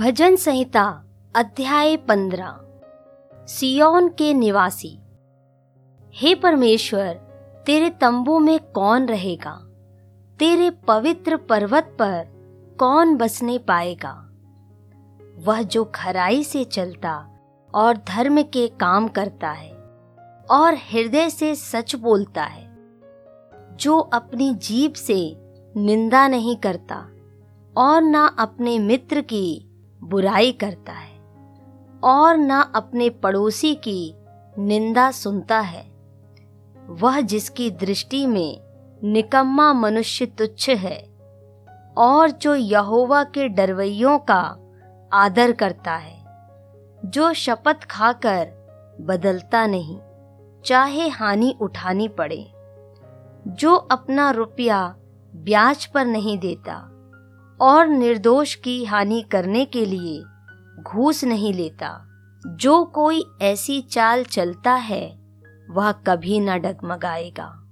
भजन संहिता, अध्याय पंद्रह, सियोन के निवासी। हे परमेश्वर, तेरे तंबू में कौन रहेगा? तेरे पवित्र पर्वत पर कौन बसने पाएगा? वह जो खराई से चलता और धर्म के काम करता है और हृदय से सच बोलता है, जो अपनी जीभ से निंदा नहीं करता और ना अपने मित्र की बुराई करता है और ना अपने पड़ोसी की निंदा सुनता है। वह जिसकी दृष्टि में निकम्मा मनुष्य तुच्छ है और जो यहोवा के डरवैयों का आदर करता है, जो शपथ खाकर बदलता नहीं, चाहे हानि उठानी पड़े, जो अपना रुपया ब्याज पर नहीं देता। और निर्दोष की हानि करने के लिए घूस नहीं लेता। जो कोई ऐसी चाल चलता है, वह कभी न डगमगाएगा।